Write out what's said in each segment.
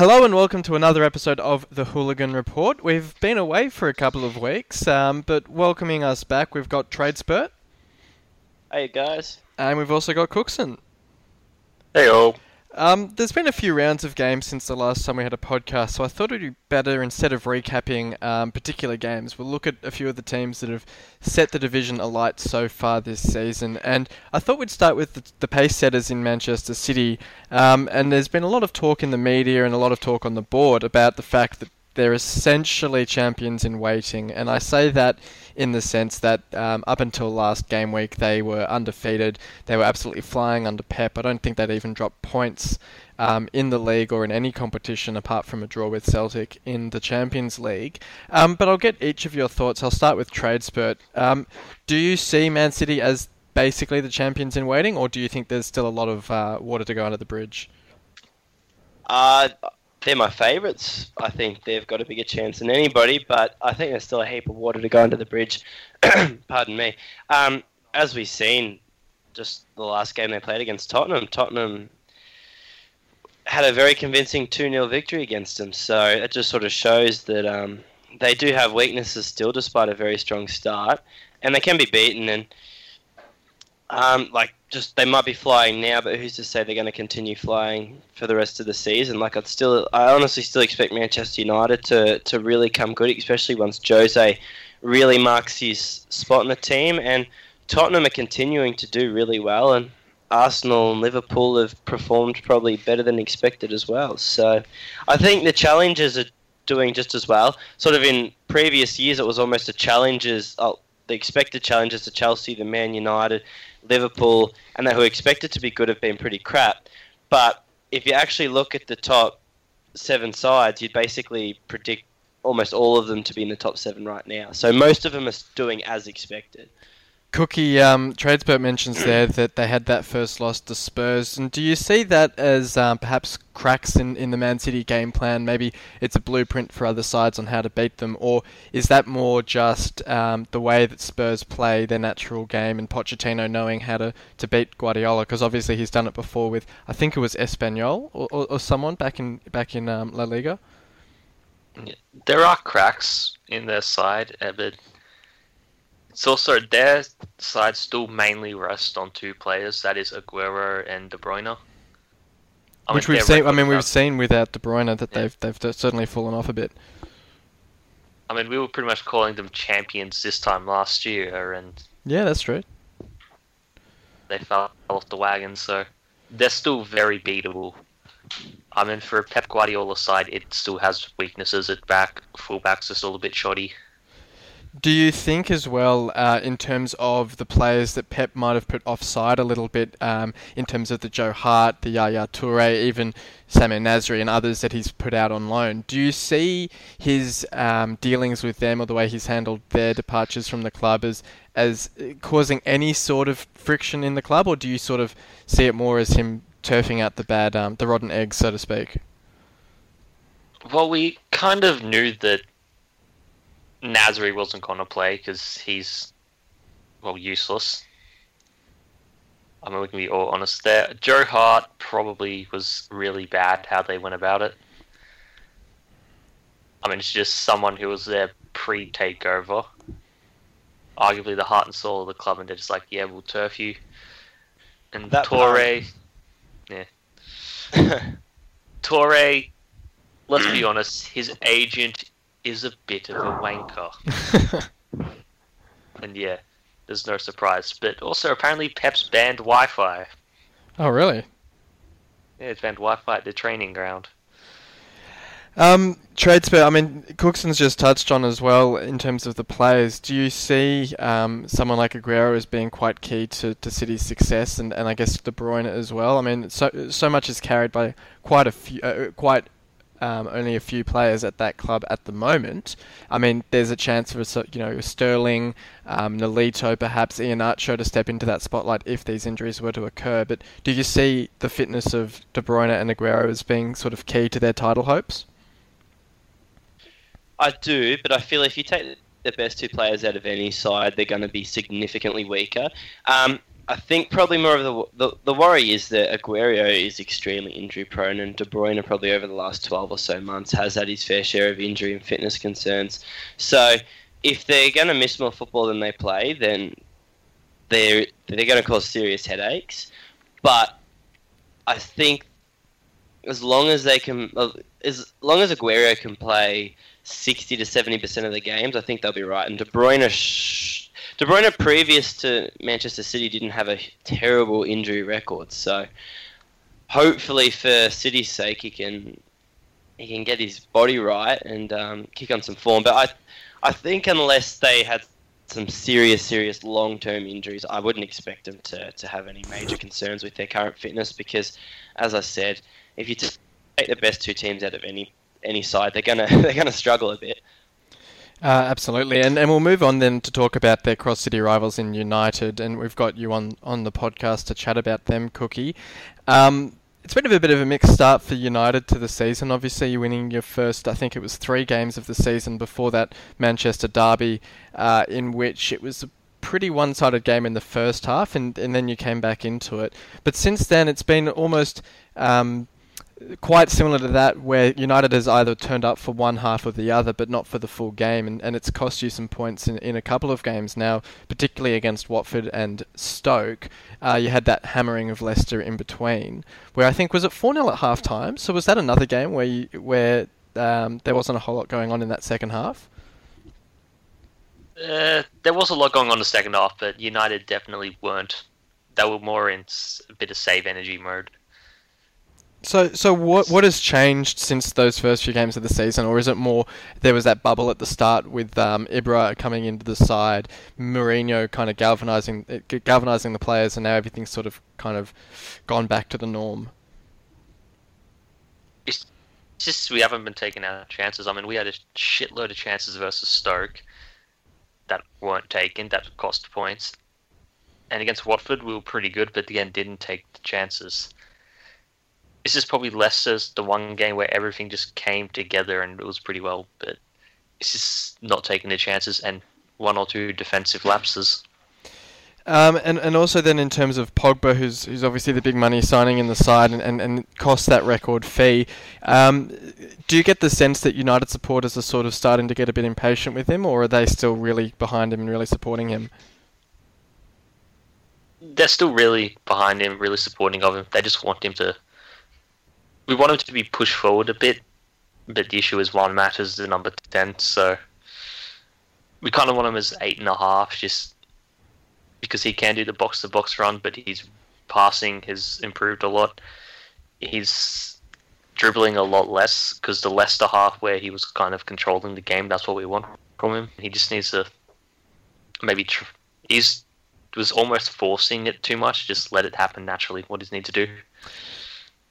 Hello and welcome to another episode of the Hooligan Report. We've been away for a couple of weeks, um, but welcoming us back, we've got Tradespert Hey guys. and we've also got Cooksen. Hey all. Um, there's been a few rounds of games since the last time we had a podcast, so I thought it'd be better instead of recapping um, particular games, we'll look at a few of the teams that have set the division alight so far this season. And I thought we'd start with the, the pace setters in Manchester City. Um, and there's been a lot of talk in the media and a lot of talk on the board about the fact that they're essentially champions in waiting, and I say that in the sense that um, up until last game week they were undefeated. They were absolutely flying under Pep. I don't think they'd even dropped points um, in the league or in any competition apart from a draw with Celtic in the Champions League. Um, but I'll get each of your thoughts. I'll start with Tradespert. Um, do you see Man City as basically the champions in waiting, or do you think there's still a lot of uh, water to go under the bridge? Uh, they're my favourites. I think they've got a bigger chance than anybody, but I think there's still a heap of water to go under the bridge. Pardon me. Um, as we've seen, just the last game they played against Tottenham, Tottenham had a very convincing 2 0 victory against them. So it just sort of shows that um, they do have weaknesses still, despite a very strong start, and they can be beaten. And um, like just they might be flying now, but who's to say they're going to continue flying for the rest of the season? Like I'd still, I honestly still expect Manchester United to to really come good, especially once Jose really marks his spot in the team. And Tottenham are continuing to do really well, and Arsenal and Liverpool have performed probably better than expected as well. So I think the challenges are doing just as well. Sort of in previous years, it was almost a challenges. Oh, the expected challenges to Chelsea, the Man United, Liverpool, and they who expected to be good have been pretty crap. But if you actually look at the top seven sides, you'd basically predict almost all of them to be in the top seven right now. So most of them are doing as expected. Cookie, um, Tradespert mentions there that they had that first loss to Spurs. And do you see that as um, perhaps cracks in, in the Man City game plan? Maybe it's a blueprint for other sides on how to beat them? Or is that more just um, the way that Spurs play their natural game and Pochettino knowing how to, to beat Guardiola? Because obviously he's done it before with, I think it was Espanyol or, or, or someone back in, back in um, La Liga. There are cracks in their side, but it's also their side still mainly rests on two players. That is Aguero and De Bruyne. I Which mean, we've seen. I mean, we've now- seen without De Bruyne that Yeah. they've they've certainly fallen off a bit. I mean, we were pretty much calling them champions this time last year, and Yeah, that's true. they fell off the wagon. So they're still very beatable. I mean, for a Pep Guardiola side, it still has weaknesses at back. Fullbacks are still a bit shoddy. Do you think as well, uh, in terms of the players that Pep might have put offside a little bit, um, in terms of the Joe Hart, the Yaya Toure, even Samir Nasri and others that he's put out on loan, do you see his um, dealings with them or the way he's handled their departures from the club as as causing any sort of friction in the club, or do you sort of see it more as him turfing out the bad, um, the rotten eggs, so to speak? Well, we kind of knew that Nasri wasn't going to play because he's, well, useless. I mean, we can be all honest there. Joe Hart probably was really bad how they went about it. I mean, it's just someone who was there pre takeover. Arguably the heart and soul of the club, and they're just like, yeah, we'll turf you. And That Toure, yeah. Toure, let's be honest, his agent is a bit of a wanker. And yeah, there's no surprise. But also, apparently, Pep's banned Wi Fi. oh, really? Yeah, it's banned Wi Fi at the training ground. Um, trade Tradespur, I mean, Cooksen's just touched on as well in terms of the players. Do you see um, someone like Aguero as being quite key to, to City's success, and, and I guess De Bruyne as well? I mean, so so much is carried by quite a few, uh, quite um, only a few players at that club at the moment. I mean, there's a chance for you know Sterling, um, Nolito, perhaps Iheanacho to step into that spotlight if these injuries were to occur. But do you see the fitness of De Bruyne and Aguero as being sort of key to their title hopes? I do, but I feel if you take the best two players out of any side, they're going to be significantly weaker. Um, I think probably more of the, the the worry is that Aguero is extremely injury prone, and De Bruyne probably over the last twelve or so months has had his fair share of injury and fitness concerns. So if they're going to miss more football than they play, then they're they're going to cause serious headaches. But I think as long as they can, as long as Aguero can play sixty to seventy percent of the games, I think they'll be right. And De Bruyne, De Bruyne, previous to Manchester City, didn't have a terrible injury record. So hopefully, for City's sake, he can he can get his body right and um, kick on some form. But I I think unless they had some serious, serious long-term injuries, I wouldn't expect them to, to have any major concerns with their current fitness because, as I said, if you take the best two teams out of any any side, they're gonna they're gonna struggle a bit. Uh, absolutely, and and we'll move on then to talk about their cross city rivals in United, and we've got you on on the podcast to chat about them, Cookie. Um, it's been a bit of a mixed start for United to the season. Obviously, you're winning your first, I think it was three games of the season before that Manchester derby, uh, in which it was a pretty one-sided game in the first half, and, and then you came back into it. But since then, it's been almost um, quite similar to that, where United has either turned up for one half or the other, but not for the full game, and, and it's cost you some points in, in a couple of games now, particularly against Watford and Stoke. Uh, you had that hammering of Leicester in between, where I think was it four 0 at half time. So was that another game where you, where um, there wasn't a whole lot going on in that second half? Uh, there was a lot going on in the second half, but United definitely weren't. They were more in a bit of save energy mode. So, so what what has changed since those first few games of the season, or is it more there was that bubble at the start with um, Ibra coming into the side, Mourinho kind of galvanizing galvanizing the players, and now everything's sort of kind of gone back to the norm. It's just we haven't been taking our chances. I mean, we had a shitload of chances versus Stoke that weren't taken, that cost points, and against Watford we were pretty good, but again didn't take the chances this is probably less as the one game where everything just came together and it was pretty well, but it's just not taking the chances and one or two defensive lapses. Um, and, and also then in terms of Pogba, who's who's obviously the big money signing in the side and, and, and costs that record fee, um, do you get the sense that United supporters are sort of starting to get a bit impatient with him, or are they still really behind him and really supporting him? They're still really behind him, really supporting of him. They just want him to we want him to be pushed forward a bit, but the issue is Juan Mata's the number ten, so we kind of want him as eight and a half, just because he can do the box to box run, but his passing has improved a lot. He's dribbling a lot less because the Leicester half where he was kind of controlling the game, that's what we want from him. He just needs to maybe tr- he's was almost forcing it too much. Just let it happen naturally. What does he need to do?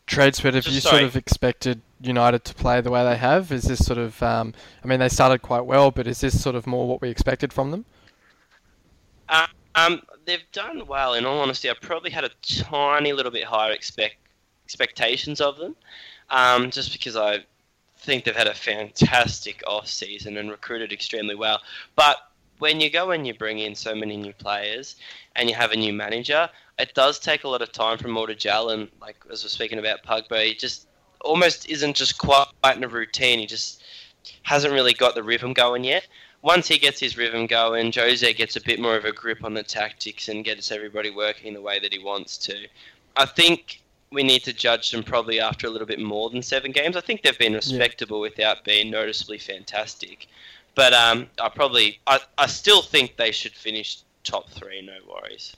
Tradespert, have you sorry. sort of expected United to play the way they have? Is this sort of, um, I mean, they started quite well, but is this sort of more what we expected from them? Uh, um, they've done well. In all honesty, I probably had a tiny little bit higher expect expectations of them, um, just because I think they've had a fantastic off season and recruited extremely well. But when you go and you bring in so many new players and you have a new manager, it does take a lot of time from Mortar Gel, and like as we're speaking about Pogba, he just almost isn't just quite in a routine. He just hasn't really got the rhythm going yet. Once he gets his rhythm going, Jose gets a bit more of a grip on the tactics and gets everybody working the way that he wants to. I think we need to judge them probably after a little bit more than seven games. I think they've been respectable yeah. without being noticeably fantastic. But um, I probably, I, I still think they should finish top three, no worries.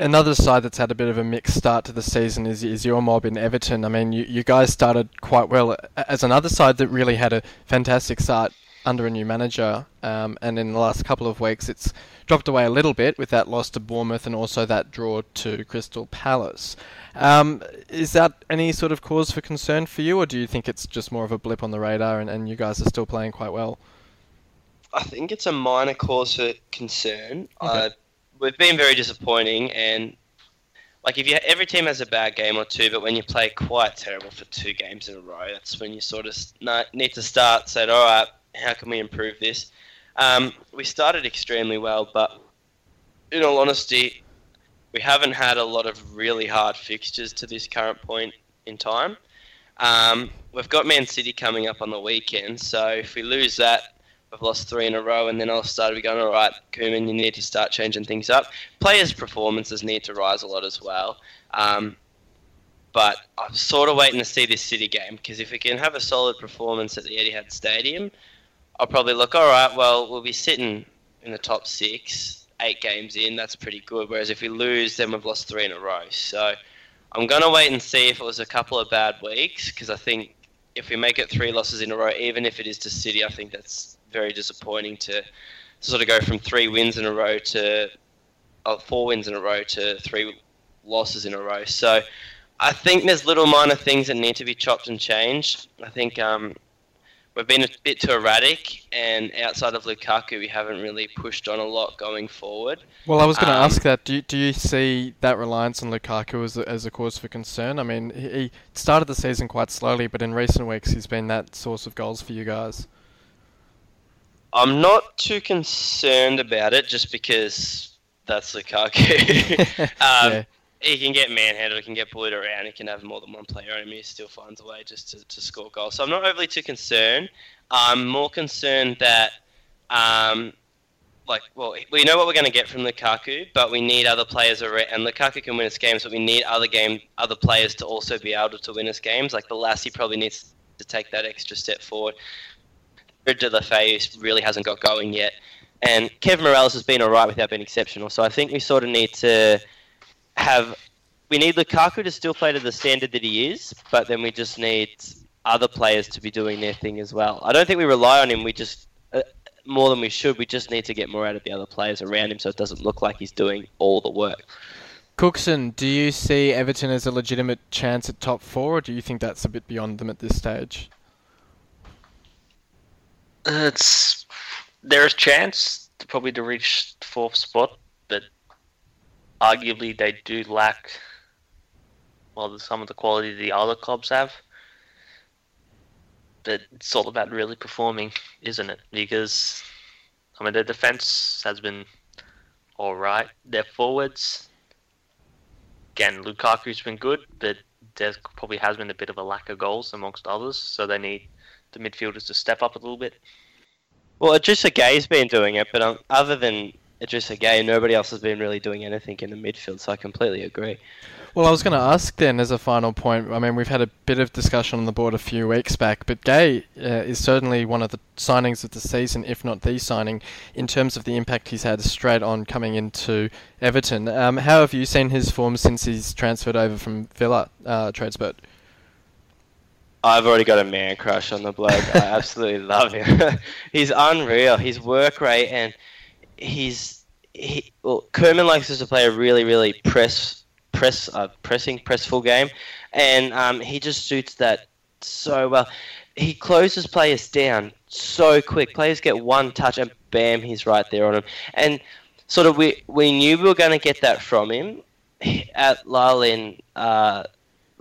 Another side that's had a bit of a mixed start to the season is, is your mob in Everton. I mean, you, you guys started quite well as another side that really had a fantastic start under a new manager, um, and in the last couple of weeks it's dropped away a little bit with that loss to Bournemouth and also that draw to Crystal Palace. Um, is that any sort of cause for concern for you, or do you think it's just more of a blip on the radar and, and you guys are still playing quite well? I think it's a minor cause for concern. Okay. Uh, we've been very disappointing, and like if you every team has a bad game or two, but when you play quite terrible for two games in a row, that's when you sort of need to start saying, all right, how can we improve this? Um, we started extremely well, but in all honesty, we haven't had a lot of really hard fixtures to this current point in time. Um, we've got Man City coming up on the weekend, so if we lose that, we've lost three in a row, and then I'll start to be going, all right, Koeman, you need to start changing things up. Players' performances need to rise a lot as well. Um, but I'm sort of waiting to see this City game because if we can have a solid performance at the Etihad Stadium, I'll probably look, all right, well, we'll be sitting in the top six, eight games in. That's pretty good. Whereas if we lose, then we've lost three in a row. So I'm going to wait and see if it was a couple of bad weeks because I think if we make it three losses in a row, even if it is to City, I think that's very disappointing to sort of go from three wins in a row to four wins in a row to three losses in a row. So I think there's little minor things that need to be chopped and changed. I think um, we've been a bit too erratic, and outside of Lukaku, we haven't really pushed on a lot going forward. Well, I was going to Um, ask that. Do you, do you see that reliance on Lukaku as a, as a cause for concern? I mean, he started the season quite slowly, but in recent weeks he's been that source of goals for you guys. I'm not too concerned about it just because that's Lukaku. um, yeah. He can get manhandled, he can get bullied around, he can have more than one player on him, he still finds a way just to, to score goals. So I'm not overly too concerned. I'm more concerned that, um, like, well, we know what we're going to get from Lukaku, but we need other players around. And Lukaku can win us games, but we need other game, other players to also be able to win us games. Like the Bolasie probably needs to take that extra step forward. Deulofeu really hasn't got going yet. And Kevin Mirallas has been alright without being exceptional. So I think we sort of need to have. We need Lukaku to still play to the standard that he is, but then we just need other players to be doing their thing as well. I don't think we rely on him. We just. Uh, more than we should. We just need to get more out of the other players around him so it doesn't look like he's doing all the work. Cooksen, do you see Everton as a legitimate chance at top four, or do you think that's a bit beyond them at this stage? It's there's chance to probably to reach fourth spot, but arguably they do lack well some of the quality the other clubs have. But it's all about really performing, isn't it? Because I mean their defense has been all right. Their forwards, again, Lukaku's been good, but there probably has been a bit of a lack of goals amongst others. So they need the midfielders to step up a little bit. Well, Idrissa Gueye's been doing it, but um, other than Idrissa Gueye, nobody else has been really doing anything in the midfield, so I completely agree. Well, I was going to ask then, as a final point. I mean, we've had a bit of discussion on the board a few weeks back, but Gueye uh, is certainly one of the signings of the season, if not the signing, in terms of the impact he's had straight on coming into Everton. Um, how have you seen his form since he's transferred over from Villa, uh, Tradespert? I've already got a man crush on the bloke. I absolutely love him. he's unreal. His work rate and he's he. Well, Koeman likes us to play a really, really press, press, uh, pressing, pressful game, and um, he just suits that so well. He closes players down so quick. Players get one touch and bam, he's right there on him. And sort of we we knew we were going to get that from him at Lille in uh,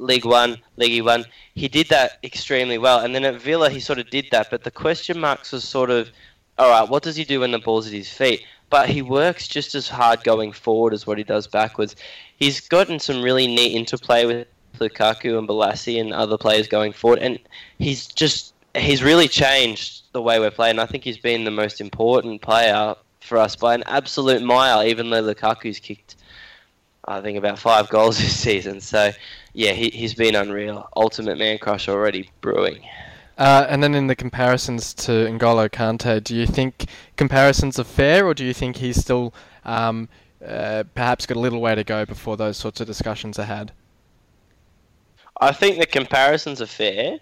League One, League One. He did that extremely well, and then at Villa he sort of did that. But the question marks was sort of, all right, what does he do when the ball's at his feet? But he works just as hard going forward as what he does backwards. He's gotten some really neat interplay with Lukaku and Bolasie and other players going forward, and he's just he's really changed the way we're playing. I think he's been the most important player for us by an absolute mile, even though Lukaku's kicked, I think, about five goals this season. So, yeah, he, he's been unreal. Ultimate man crush already brewing. Uh, and then in the comparisons to N'Golo Kante, do you think comparisons are fair, or do you think he's still um, uh, perhaps got a little way to go before those sorts of discussions are had? I think the comparisons are fair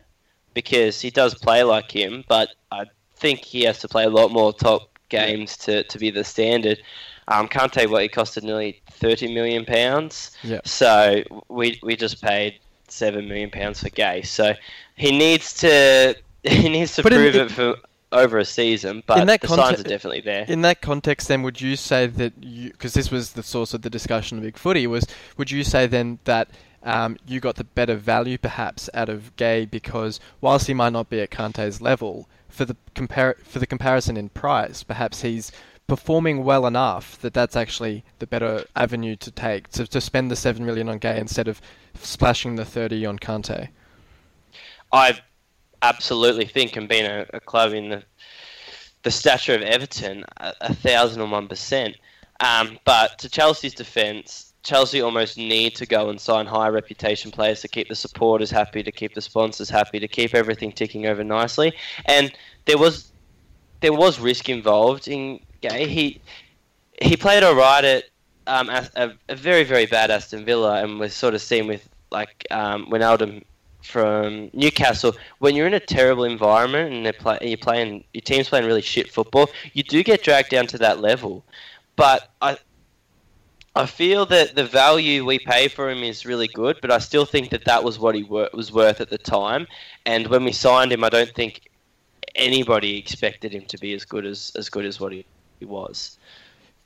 because he does play like him, but I think he has to play a lot more top games to, to be the standard. Um, can't tell you what he costed nearly thirty million pounds. Yep. So we we just paid seven million pounds for Gueye. So he needs to he needs to But prove in- it for over a season. But in that the conte- signs are definitely there. In that context, then, would you say that you, because this was the source of the discussion of Big Footy, was would you say then that um, you got the better value perhaps out of Gueye because whilst he might not be at Kante's level, for the compar- for the comparison in price, perhaps he's performing well enough that that's actually the better avenue to take to, to spend the seven million on Gueye instead of splashing the thirty on Kante. I absolutely think, and being a, a club in the the stature of Everton, a, a thousand and one percent. Um, but to Chelsea's defence, Chelsea almost need to go and sign high reputation players to keep the supporters happy, to keep the sponsors happy, to keep everything ticking over nicely. And there was there was risk involved in Gueye. He he played alright at um, a, a, very very bad Aston Villa, and was sort of seen with like um, Wijnaldum from Newcastle. When you're in a terrible environment and play, you're playing your team's playing really shit football, you do get dragged down to that level. But I I feel that the value we pay for him is really good, but I still think that that was what he wor- was worth at the time. And when we signed him, I don't think anybody expected him to be as good as as good as what he, he was.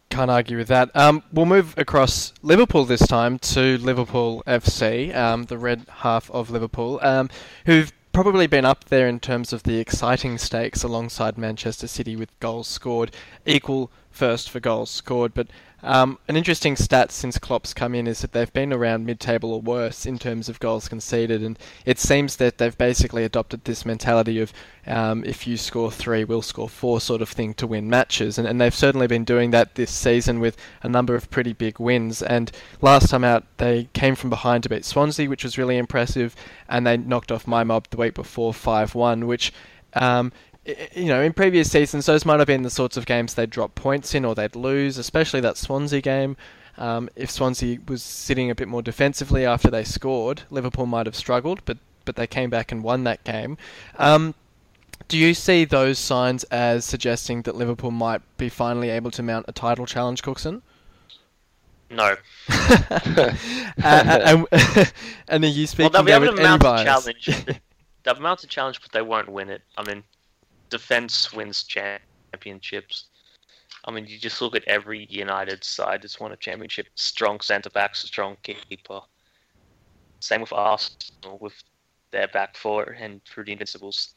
Can't argue with that. Um, we'll move across Liverpool this time to Liverpool FC, um, the red half of Liverpool, um, who've probably been up there in terms of the exciting stakes alongside Manchester City with goals scored, equal first for goals scored, but um, an interesting stat since Klopp's come in is that they've been around mid-table or worse in terms of goals conceded, and it seems that they've basically adopted this mentality of um, if you score three, we'll score four sort of thing to win matches, and, and they've certainly been doing that this season with a number of pretty big wins. And last time out, they came from behind to beat Swansea, which was really impressive, and they knocked off my mob the week before 5-1, which um, you know, in previous seasons, those might have been the sorts of games they'd drop points in or they'd lose, especially that Swansea game. Um, if Swansea was sitting a bit more defensively after they scored, Liverpool might have struggled, but but they came back and won that game. Um, do you see those signs as suggesting that Liverpool might be finally able to mount a title challenge, Cooksen? No. uh, and, and, are you speaking well, they'll be able to mount a challenge. they'll mount a challenge, but they won't win it. I mean, defense wins championships. I mean, you just look at every United side that's won a championship. Strong centre backs, strong keeper. Same with Arsenal with their back four and through the Invincibles.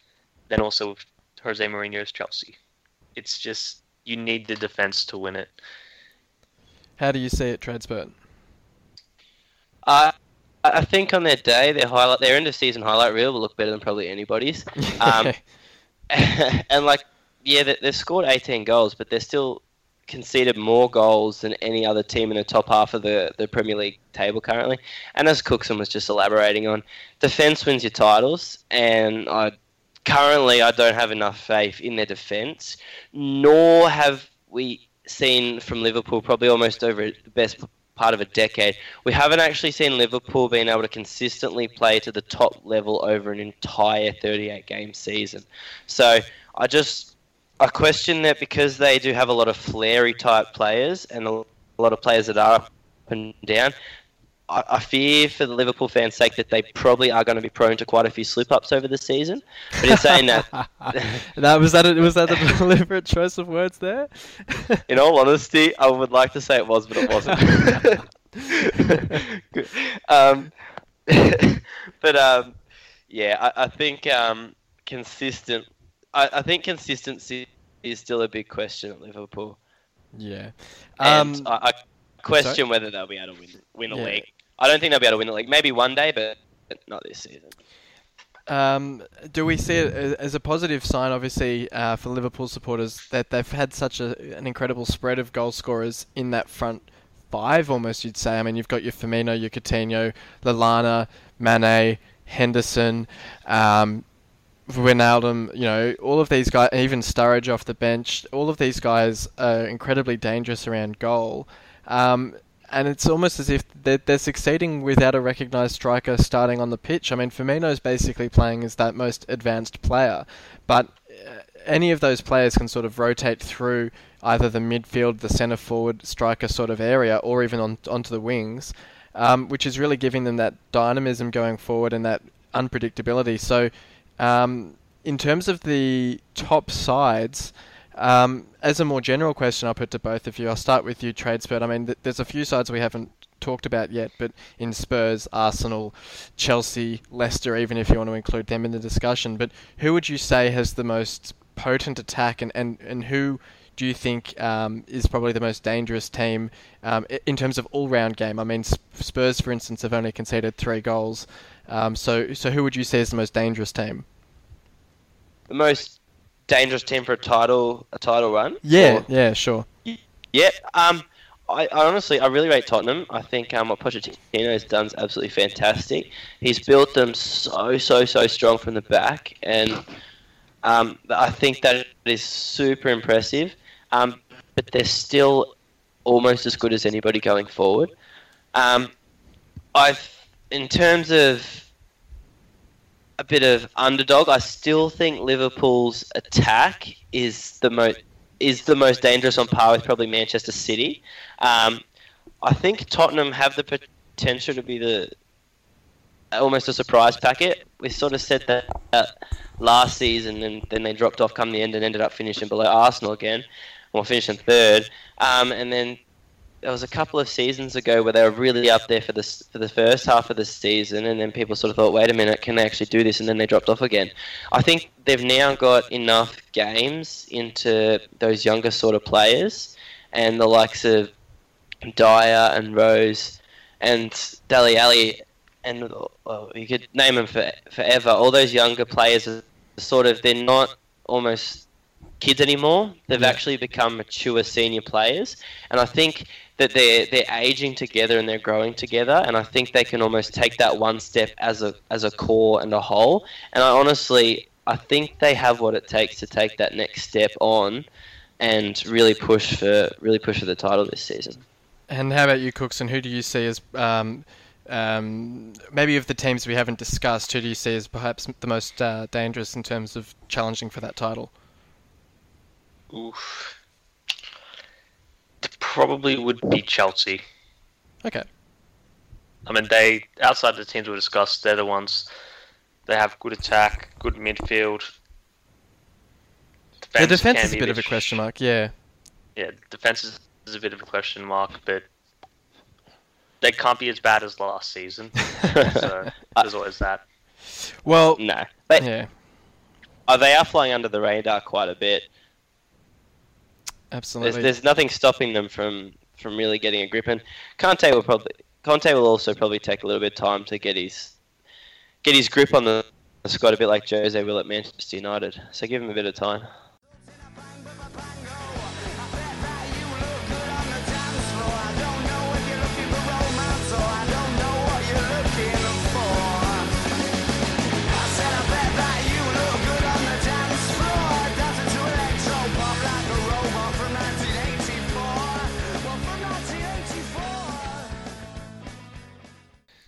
Then also with Jose Mourinho's Chelsea. It's just you need the defense to win it. How do you see it, Tradespert? Uh, I think on their day, their highlight, their end of season highlight reel will look better than probably anybody's. Um, and like, yeah, they, they've scored 18 goals, but they're still conceded more goals than any other team in the top half of the, the Premier League table currently. And as Cooksen was just elaborating on, defence wins your titles, and I currently I don't have enough faith in their defence, nor have we seen from Liverpool probably almost over the best part of a decade. We haven't actually seen Liverpool being able to consistently play to the top level over an entire 38 game season. So I just I question that because they do have a lot of flary type players and a lot of players that are up and down. I, I fear for the Liverpool fans' sake that they probably are going to be prone to quite a few slip ups over the season. But in saying that, that was that a, was that a deliberate choice of words there? in all honesty, I would like to say it was, but it wasn't. um, but um, yeah, I, I think um, consistent. I, I think consistency is still a big question at Liverpool. Yeah, and um, I, I question sorry? whether they'll be able to win win a yeah. league. I don't think they'll be able to win the league. Maybe one day, but not this season. Um, do we see it as a positive sign, obviously, uh, for Liverpool supporters that they've had such a, an incredible spread of goal scorers in that front five, almost you'd say. I mean, you've got your Firmino, your Coutinho, Lallana, Mane, Henderson, um, Wijnaldum, you know, all of these guys, even Sturridge off the bench, all of these guys are incredibly dangerous around goal. Um, and it's almost as if they're, they're succeeding without a recognised striker starting on the pitch. I mean, Firmino's basically playing as that most advanced player, but uh, any of those players can sort of rotate through either the midfield, the centre forward, striker sort of area, or even on onto the wings, um, which is really giving them that dynamism going forward and that unpredictability. So, um, in terms of the top sides. Um, as a more general question, I'll put to both of you. I'll start with you, Tradespert. I mean, th- there's a few sides we haven't talked about yet, but in Spurs, Arsenal, Chelsea, Leicester, even if you want to include them in the discussion. But who would you say has the most potent attack, and, and, and who do you think um, is probably the most dangerous team um, in terms of all-round game? I mean, Spurs, for instance, have only conceded three goals. Um, so, so who would you say is the most dangerous team? The most dangerous team for a title, a title run? Yeah, or? yeah, sure. Yeah. Um, I, I, honestly, I really rate Tottenham. I think um, what Pochettino has done is absolutely fantastic. He's built them so, so, so strong from the back, and um, I think that is super impressive. Um, but they're still almost as good as anybody going forward. Um, I've, in terms of a bit of underdog, I still think Liverpool's attack is the most is the most dangerous on par with probably Manchester City. Um, I think Tottenham have the potential to be the almost a surprise packet. We sort of said that last season, and then they dropped off come the end and ended up finishing below Arsenal again, or finishing third. Um, and then there was a couple of seasons ago where they were really up there for the for the first half of the season, and then people sort of thought, wait a minute, can they actually do this? And then they dropped off again. I think they've now got enough games into those younger sort of players, and the likes of Dier and Rose and Dele Alli, and well, you could name them for, forever. All those younger players are sort of they're not almost kids anymore. They've yeah. actually become mature senior players, and I think that they're they're aging together and they're growing together, and I think they can almost take that one step as a as a core and a whole. And I honestly, I think they have what it takes to take that next step on, and really push for really push for the title this season. And how about you, Cooksen? Who do you see as um, um, maybe of the teams we haven't discussed, who do you see as perhaps the most uh, dangerous in terms of challenging for that title? Oof probably would be Chelsea. Okay. I mean, they outside the teams we discussed, they're the ones. They have good attack, good midfield. Defense the defense is a bit of a question mark. Yeah. Yeah, defense is, is a bit of a question mark, but they can't be as bad as last season. so there's always that. Well, no, but yeah. Oh, they are flying under the radar quite a bit. Absolutely. There's, there's nothing stopping them from, from really getting a grip, and Conte will probably Conte will also probably take a little bit of time to get his get his grip on the squad, a bit like Jose will at Manchester United. So give him a bit of time.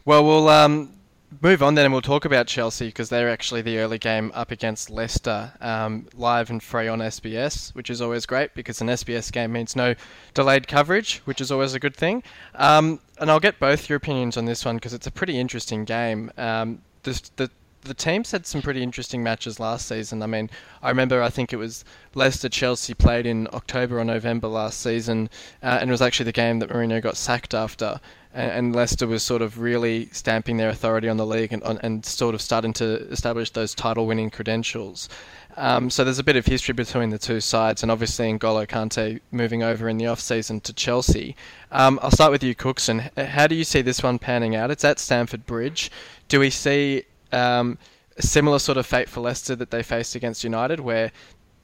Well, we'll um, move on then and we'll talk about Chelsea because they're actually the early game up against Leicester um, live and free on SBS, which is always great because an SBS game means no delayed coverage, which is always a good thing. Um, and I'll get both your opinions on this one because it's a pretty interesting game. Um, the, the the teams had some pretty interesting matches last season. I mean, I remember I think it was Leicester Chelsea played in October or November last season, uh, and it was actually the game that Mourinho got sacked after and, and Leicester was sort of really stamping their authority on the league and, and sort of starting to establish those title-winning credentials. Um, so there's a bit of history between the two sides, and obviously N'Golo Kante moving over in the off-season to Chelsea. Um, I'll start with you, Cooksen. How do you see this one panning out? It's at Stamford Bridge. Do we see um, similar sort of fate for Leicester that they faced against United, where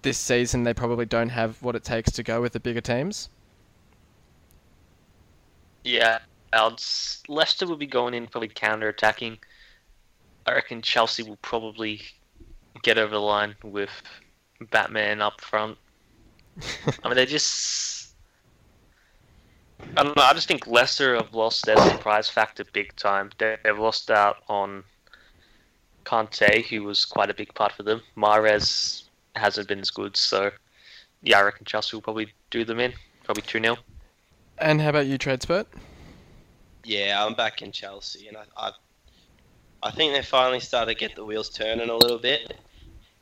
this season they probably don't have what it takes to go with the bigger teams? Yeah, else. Leicester will be going in probably counter attacking. I reckon Chelsea will probably get over the line with Batman up front. I mean, they just. I don't know. I just think Leicester have lost their surprise factor big time. They've lost out on Kante, who was quite a big part for them. Mahrez hasn't been as good, so yeah, I reckon Chelsea will probably do them in. Probably 2 0. And how about you, Tradespert? Yeah, I'm back in Chelsea, and I, I, I think they finally started to get the wheels turning a little bit.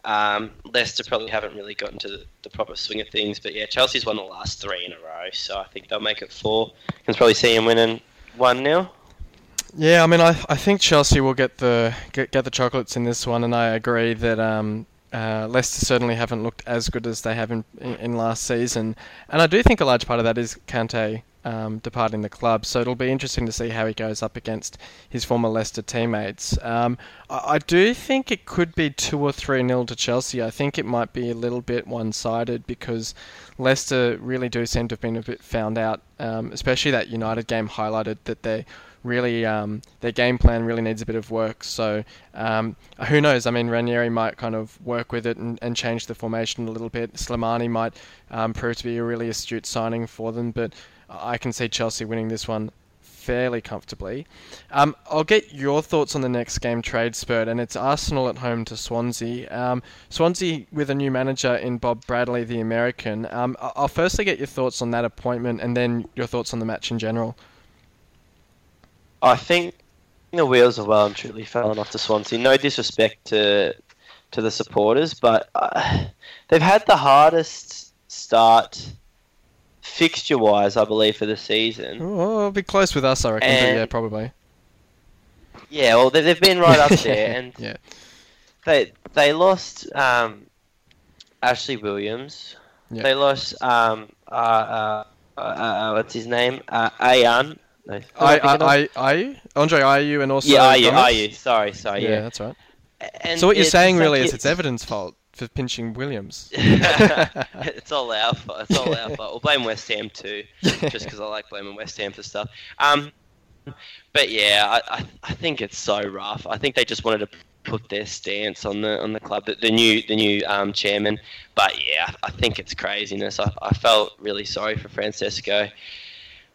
Um, Leicester probably haven't really gotten to the, the, proper swing of things, but yeah, Chelsea's won the last three in a row, so I think they'll make it four. Can probably see them winning one now. Yeah, I mean, I, I think Chelsea will get the get, get the chocolates in this one, and I agree that um, uh, Leicester certainly haven't looked as good as they have in, in, in last season, and I do think a large part of that is Kante um, departing the club. So it'll be interesting to see how he goes up against his former Leicester teammates. Um, I, I, do think it could be two or three nil to Chelsea. I think it might be a little bit one-sided because Leicester really do seem to have been a bit found out, um, especially that United game highlighted that they really um, their game plan really needs a bit of work. So um, who knows? I mean, Ranieri might kind of work with it and, and change the formation a little bit. Slimani might um, prove to be a really astute signing for them, but I can see Chelsea winning this one fairly comfortably. Um, I'll get your thoughts on the next game, Tradespert, and it's Arsenal at home to Swansea. Um, Swansea with a new manager in Bob Bradley, the American. Um, I'll firstly get your thoughts on that appointment and then your thoughts on the match in general. I think the wheels are well and truly fallen off to Swansea. No disrespect to to the supporters, but uh, they've had the hardest start fixture wise, I believe, for the season. Oh, be close with us, I reckon. And, yeah, probably. Yeah, well, they've been right up there, and yeah. they they lost um, Ashley Williams. Yeah. They lost um, uh, uh, uh, uh what's his name? Uh, Ayan. No, I, I, I, Andre Ayew, and also yeah, Ayew, Ayew. Sorry, sorry. Yeah, yeah. that's right. And so what you're saying really like is it's Everton's fault for pinching Williams. it's all our fault. It's all our fault. We'll blame West Ham too, just because I like blaming West Ham for stuff. Um, but yeah, I, I, I think it's so rough. I think they just wanted to put their stance on the on the club, the, the new the new um, chairman. But yeah, I think it's craziness. I, I felt really sorry for Francesco.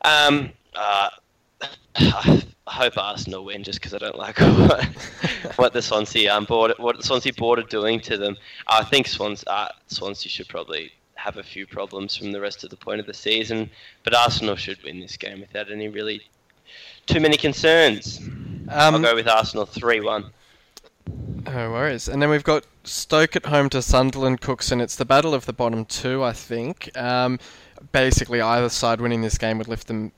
Um, uh, I hope Arsenal win just because I don't like what, what the Swansea um, board what the Swansea board are doing to them. I think Swans, uh, Swansea should probably have a few problems from the rest of the point of the season, but Arsenal should win this game without any really too many concerns. Um, I'll go with Arsenal three one. No worries. And then we've got Stoke at home to Sunderland Cooks, and it's the battle of the bottom two, I think. Um, basically, either side winning this game would lift them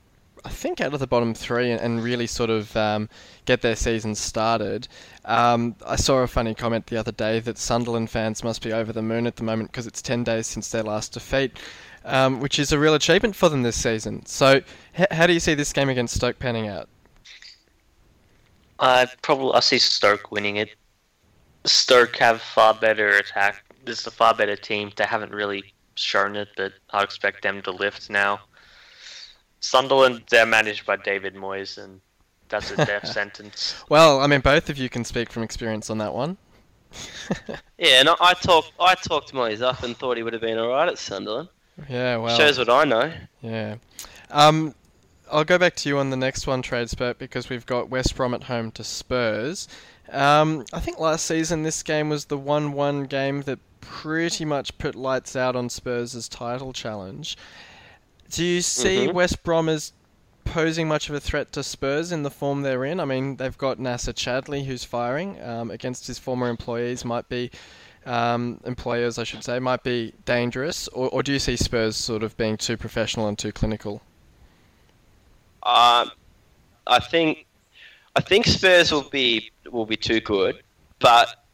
I think, out of the bottom three and, and really sort of um, get their season started. Um, I saw a funny comment the other day that Sunderland fans must be over the moon at the moment because it's 10 days since their last defeat, um, which is a real achievement for them this season. So, h- how do you see this game against Stoke panning out? I probably I see Stoke winning it. Stoke have far better attack. This is a far better team. They haven't really shown it, but I expect them to lift now. Sunderland, they're managed by David Moyes, and that's a death sentence. Well, I mean, both of you can speak from experience on that one. yeah, and I talked I talked Moyes up and thought he would have been all right at Sunderland. Yeah, well, shows what I know. Yeah, um, I'll go back to you on the next one, Tradespert, because we've got West Brom at home to Spurs. Um, I think last season this game was the one-one game that pretty much put lights out on Spurs' title challenge. Do you see mm-hmm. West Brom as posing much of a threat to Spurs in the form they're in? I mean, they've got Nacer Chadli who's firing um, against his former employees. Might be um, employers, I should say, might be dangerous. Or, or, do you see Spurs sort of being too professional and too clinical? Um, I think I think Spurs will be will be too good, but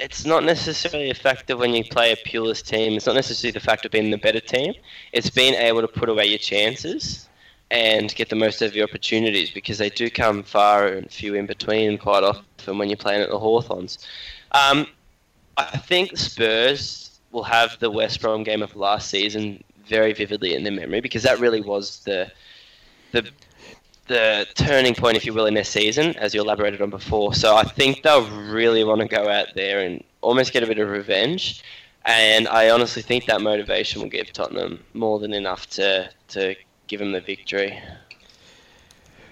it's not necessarily a factor when you play a Pulis team. It's not necessarily the fact of being the better team. It's being able to put away your chances and get the most of your opportunities because they do come far and few in between quite often when you're playing at the Hawthorns. Um, I think Spurs will have the West Brom game of last season very vividly in their memory because that really was the the the turning point, if you will, in their season, as you elaborated on before. So I think they'll really want to go out there and almost get a bit of revenge. And I honestly think that motivation will give Tottenham more than enough to, to give them the victory.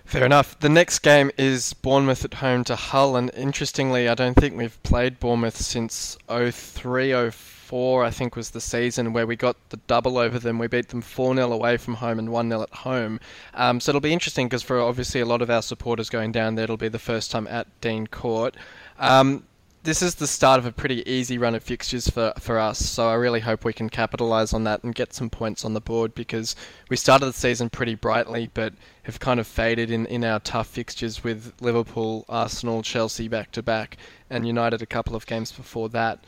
Fair enough. The next game is Bournemouth at home to Hull, and interestingly, I don't think we've played Bournemouth since 03 04, I think was the season where we got the double over them. We beat them 4 0 away from home and 1 0 at home. Um, so it'll be interesting because for obviously a lot of our supporters going down there, it'll be the first time at Dean Court. Um, this is the start of a pretty easy run of fixtures for, for us, so I really hope we can capitalise on that and get some points on the board because we started the season pretty brightly but have kind of faded in, in our tough fixtures with Liverpool, Arsenal, Chelsea back to back, and United a couple of games before that.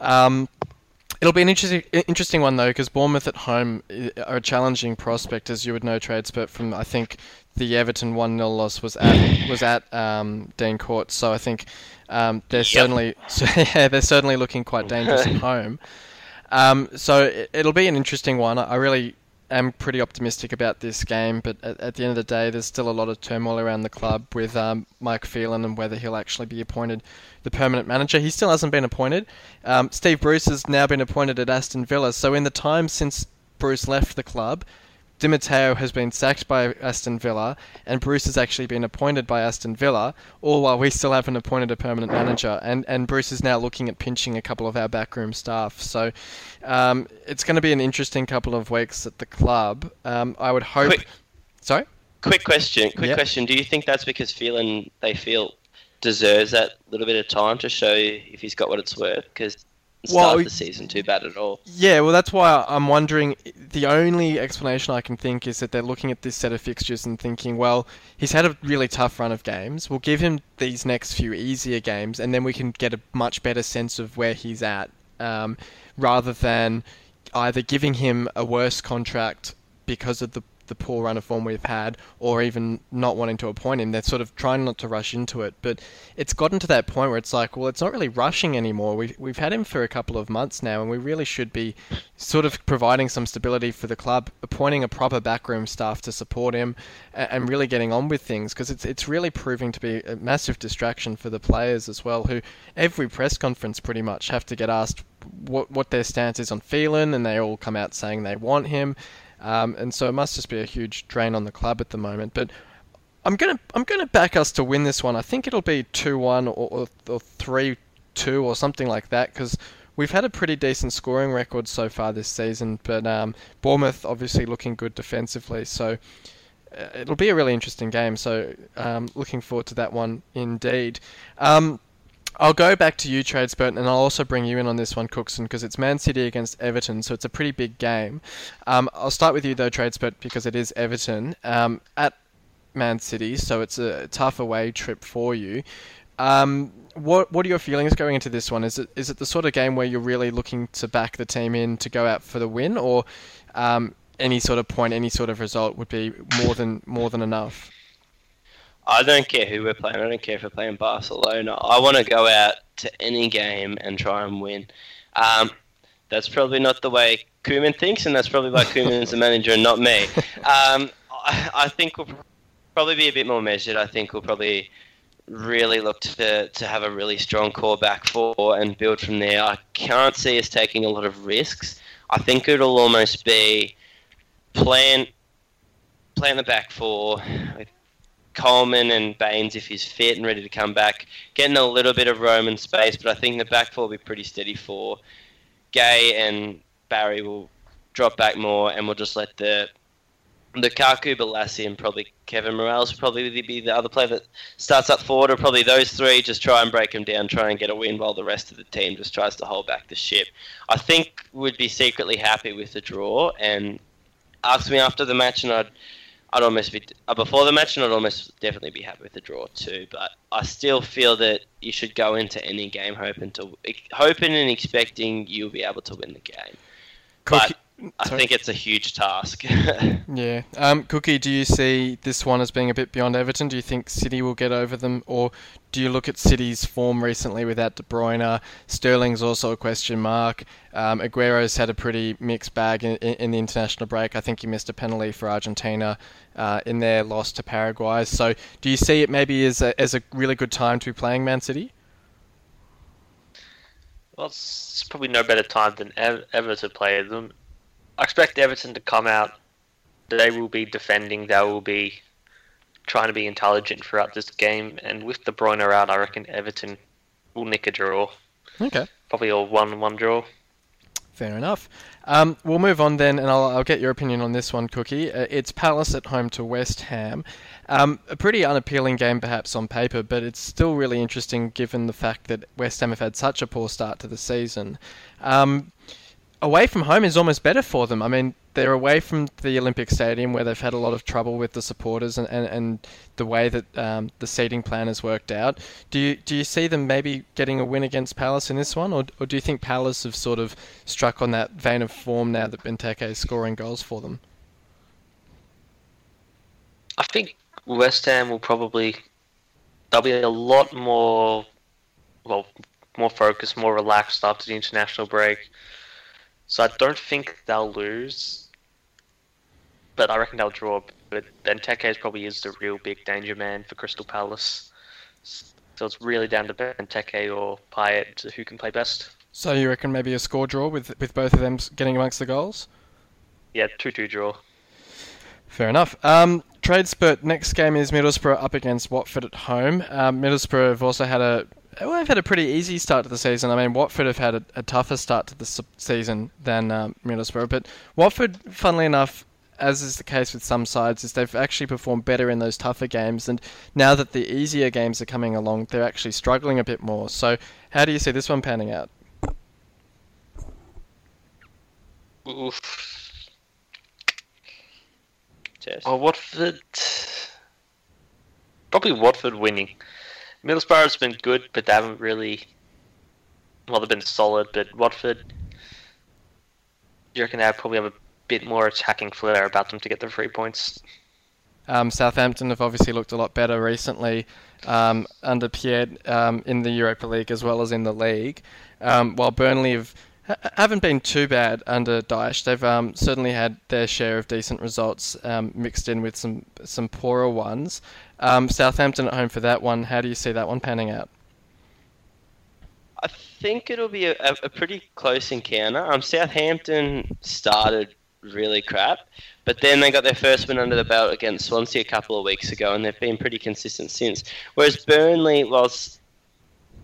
Um, it'll be an interesting interesting one though because Bournemouth at home are a challenging prospect, as you would know, Tradespert from I think the Everton one 0 loss was at was at um, Dean Court, so I think um, they're yep. certainly so, yeah they're certainly looking quite dangerous at home. Um, so it, will be an interesting one. I really am pretty optimistic about this game, but at, at, the end of the day, there's still a lot of turmoil around the club with um, Mike Phelan and whether he'll actually be appointed the permanent manager. He still hasn't been appointed. Um, Steve Bruce has now been appointed at Aston Villa. So in the time since Bruce left the club, Di Matteo has been sacked by Aston Villa, and Bruce has actually been appointed by Aston Villa, all while we still haven't appointed a permanent manager. And, and Bruce is now looking at pinching a couple of our backroom staff. So um, it's going to be an interesting couple of weeks at the club. Um, I would hope. Quick, Sorry? Quick question. Quick yep. question. Do you think that's because Phelan, they feel, deserves that little bit of time to show if he's got what it's worth? Because start well, the season too bad at all. Yeah, well, that's why I'm wondering. The only explanation I can think is that they're looking at this set of fixtures and thinking, well, he's had a really tough run of games. We'll give him these next few easier games, and then we can get a much better sense of where he's at, um, rather than either giving him a worse contract because of the the poor run of form we've had, or even not wanting to appoint him. They're sort of trying not to rush into it, but it's gotten to that point where it's like, well, it's not really rushing anymore. We've we've had him for a couple of months now, and we really should be sort of providing some stability for the club, appointing a proper backroom staff to support him, and really getting on with things because it's it's really proving to be a massive distraction for the players as well, who every press conference pretty much have to get asked what what their stance is on Phelan, and they all come out saying they want him. Um, and so it must just be a huge drain on the club at the moment. But I'm gonna I'm gonna back us to win this one. I think it'll be two one or, three two or something like that because we've had a pretty decent scoring record so far this season. But um, Bournemouth obviously looking good defensively, so uh, it'll be a really interesting game. So um, looking forward to that one indeed. Um, I'll go back to you, Tradespert, and I'll also bring you in on this one, Cooksen, because it's Man City against Everton, so it's a pretty big game. Um, I'll start with you, though, Tradespert, because it is Everton um, at Man City, so it's a tough away trip for you. Um, what what are your feelings going into this one? Is it is it the sort of game where you're really looking to back the team in to go out for the win, or um, any sort of point, any sort of result would be more than more than enough? I don't care who we're playing. I don't care if we're playing Barcelona. I want to go out to any game and try and win. Um, that's probably not the way Koeman thinks, and that's probably why Koeman's the manager and not me. Um, I, I, think we'll probably be a bit more measured. I think we'll probably really look to, to have a really strong core back four and build from there. I can't see us taking a lot of risks. I think it'll almost be plan plan the back four with Coleman and Baines, if he's fit and ready to come back, getting a little bit of Roman space, but I think the back four will be pretty steady for Gueye and Barry will drop back more, and we'll just let the Lukaku, Bolasie, and probably Kevin Mirallas probably be the other player that starts up forward, or probably those three just try and break them down, try and get a win, while the rest of the team just tries to hold back the ship. I think we'd be secretly happy with the draw, and ask me after the match, and I'd I'd almost be uh, before the match, and I'd almost definitely be happy with the draw too. But I still feel that you should go into any game hoping to hoping and expecting you'll be able to win the game. But I think it's a huge task. yeah, um, Cookie, do you see this one as being a bit beyond Everton? Do you think City will get over them, or do you look at City's form recently without De Bruyne? Sterling's also a question mark. Um, Aguero's had a pretty mixed bag in, in, in, the international break. I think he missed a penalty for Argentina uh, in their loss to Paraguay. So, do you see it maybe as a, as a really good time to be playing Man City? Well, it's probably no better time than ever to play them. I expect Everton to come out. They will be defending. They will be trying to be intelligent throughout this game. And with De Bruyne out, I reckon Everton will nick a draw. Okay. Probably a one-one draw. Fair enough. Um, we'll move on then, and I'll, I'll, get your opinion on this one, Cookie. Uh, it's Palace at home to West Ham. Um, a pretty unappealing game, perhaps on paper, but it's still really interesting given the fact that West Ham have had such a poor start to the season. Um, away from home is almost better for them. I mean, they're away from the Olympic Stadium where they've had a lot of trouble with the supporters and, and, and the way that um, the seating plan has worked out. Do you do you see them maybe getting a win against Palace in this one, or, or do you think Palace have sort of struck on that vein of form now that Benteke is scoring goals for them? I think West Ham will probably they'll be a lot more well more focused, more relaxed after the international break. So I don't think they'll lose, but I reckon they'll draw. But Benteke probably is the real big danger man for Crystal Palace. So it's really down to Benteke or Payet who can play best. So you reckon maybe a score draw with with both of them getting amongst the goals? Yeah, two-two draw. Fair enough. Um, Tradespert. Next game is Middlesbrough up against Watford at home. Um, Middlesbrough have also had a well, they've had a pretty easy start to the season. I mean, Watford have had a, a tougher start to the season than um, Middlesbrough, but Watford, funnily enough, as is the case with some sides, is they've actually performed better in those tougher games, and now that the easier games are coming along, they're actually struggling a bit more. So, how do you see this one panning out? Oof. Oh, Watford. Probably Watford winning. Middlesbrough's been good, but they haven't really. Well, they've been solid, but Watford. You reckon they probably have a bit more attacking flair about them to get the three points? Um, Southampton have obviously looked a lot better recently um, under Pierre um, in the Europa League as well as in the league, um, while Burnley have haven't been too bad under Dyche. They've um, certainly had their share of decent results um, mixed in with some some poorer ones. Um, Southampton at home for that one. How do you see that one panning out? I think it'll be a, a pretty close encounter. Um, Southampton started really crap, but then they got their first win under the belt against Swansea a couple of weeks ago, and they've been pretty consistent since. Whereas Burnley, whilst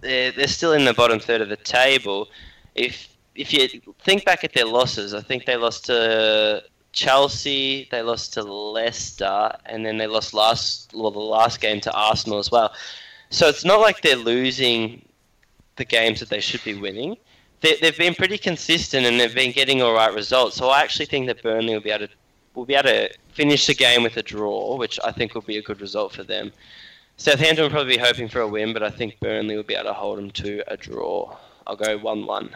they're, they're still in the bottom third of the table, if if you think back at their losses, I think they lost to Chelsea, they lost to Leicester, and then they lost last well the last game to Arsenal as well. So it's not like they're losing the games that they should be winning. They, have been pretty consistent and they've been getting all right results. So I actually think that Burnley will be able to will be able to finish the game with a draw, which I think will be a good result for them. Southampton will probably be hoping for a win, but I think Burnley will be able to hold them to a draw. I'll go one-one.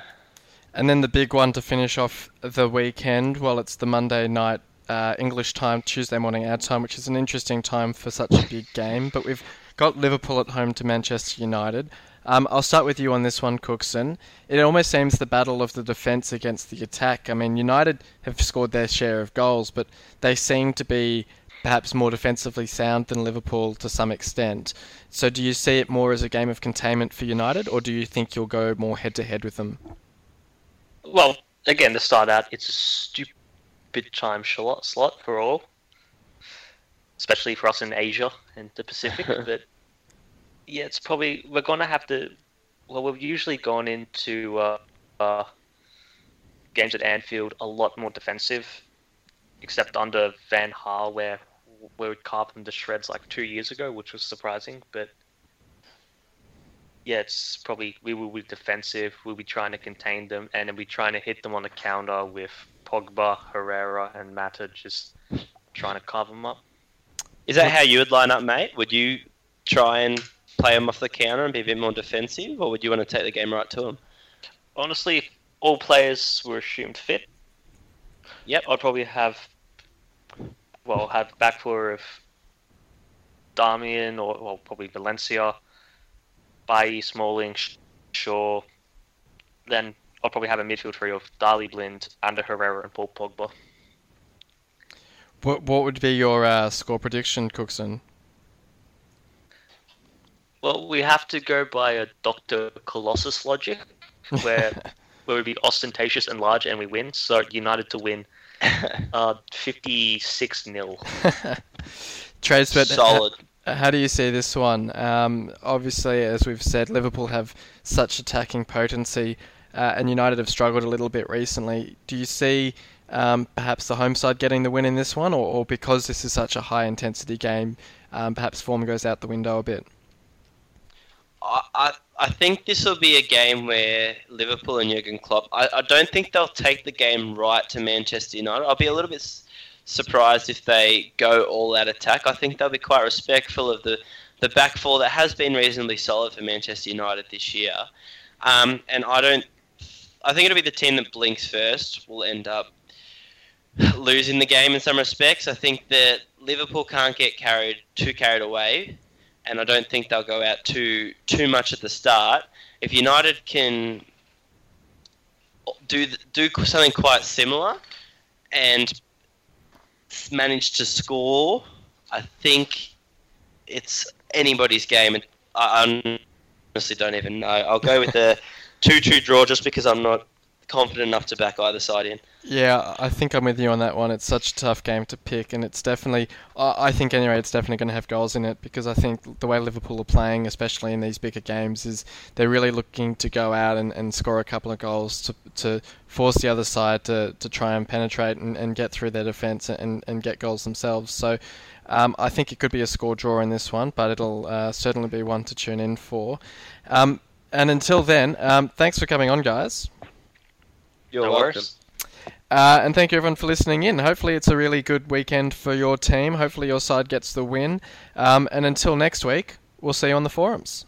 And then the big one to finish off the weekend, well, it's the Monday night uh, English time, Tuesday morning our time, which is an interesting time for such a big game. But we've got Liverpool at home to Manchester United. Um, I'll start with you on this one, Cooksen. It almost seems the battle of the defence against the attack. I mean, United have scored their share of goals, but they seem to be perhaps more defensively sound than Liverpool to some extent. So, do you see it more as a game of containment for United, or do you think you'll go more head to head with them? Well, again, to start out, it's a stupid time slot slot for all, especially for us in Asia and the Pacific. but yeah, it's probably we're gonna have to. Well, we've usually gone into uh, uh, games at Anfield a lot more defensive, except under Van Gaal, where we would carve them to shreds like two years ago, which was surprising. But yeah, it's probably we will be defensive. We'll be trying to contain them, and then we trying to hit them on the counter with Pogba, Herrera, and Mata just trying to carve them up. Is that how you would line up, mate? Would you try and play them off the counter and be a bit more defensive, or would you want to take the game right to them? Honestly, if all players were assumed fit, yep, I'd probably have well have back four of Darmian or well probably Valencia Bailly, Smalling, Shaw. Then I'll probably have a midfield trio of Daley, Blind, Ander Herrera, and Paul Pogba. What What would be your uh, score prediction, Cooksen? Well, we have to go by a Doctor Colossus logic, where where we be ostentatious and large, and we win. So United to win, uh, fifty six 0 Trades, but solid. How do you see this one? Um, obviously, as we've said, Liverpool have such attacking potency, uh, and United have struggled a little bit recently. Do you see um, perhaps the home side getting the win in this one, or, or because this is such a high intensity game, um, perhaps form goes out the window a bit? I, I think this will be a game where Liverpool and Jurgen Klopp. I, I don't think they'll take the game right to Manchester United. I'll be a little bit surprised if they go all out attack. I think they'll be quite respectful of the the back four that has been reasonably solid for Manchester United this year. Um, and I don't. I think it'll be the team that blinks first will end up losing the game in some respects. I think that Liverpool can't get carried too carried away, and I don't think they'll go out too too much at the start. If United can do do something quite similar and manage to score, I think it's anybody's game. And I honestly don't even know. I'll go with the two-two draw just because I'm not confident enough to back either side in. Yeah, I think I'm with you on that one. It's such a tough game to pick, and it's definitely, I think anyway, it's definitely going to have goals in it because I think the way Liverpool are playing, especially in these bigger games, is they're really looking to go out and, and score a couple of goals to, to force the other side to, to try and penetrate and, and get through their defence and, and get goals themselves. So um, I think it could be a score draw in this one, but it'll uh, certainly be one to tune in for. Um, and until then, um, thanks for coming on, guys. You're no. Uh, and thank you everyone for listening in. Hopefully, it's a really good weekend for your team. Hopefully, your side gets the win. Um, and until next week, we'll see you on the forums.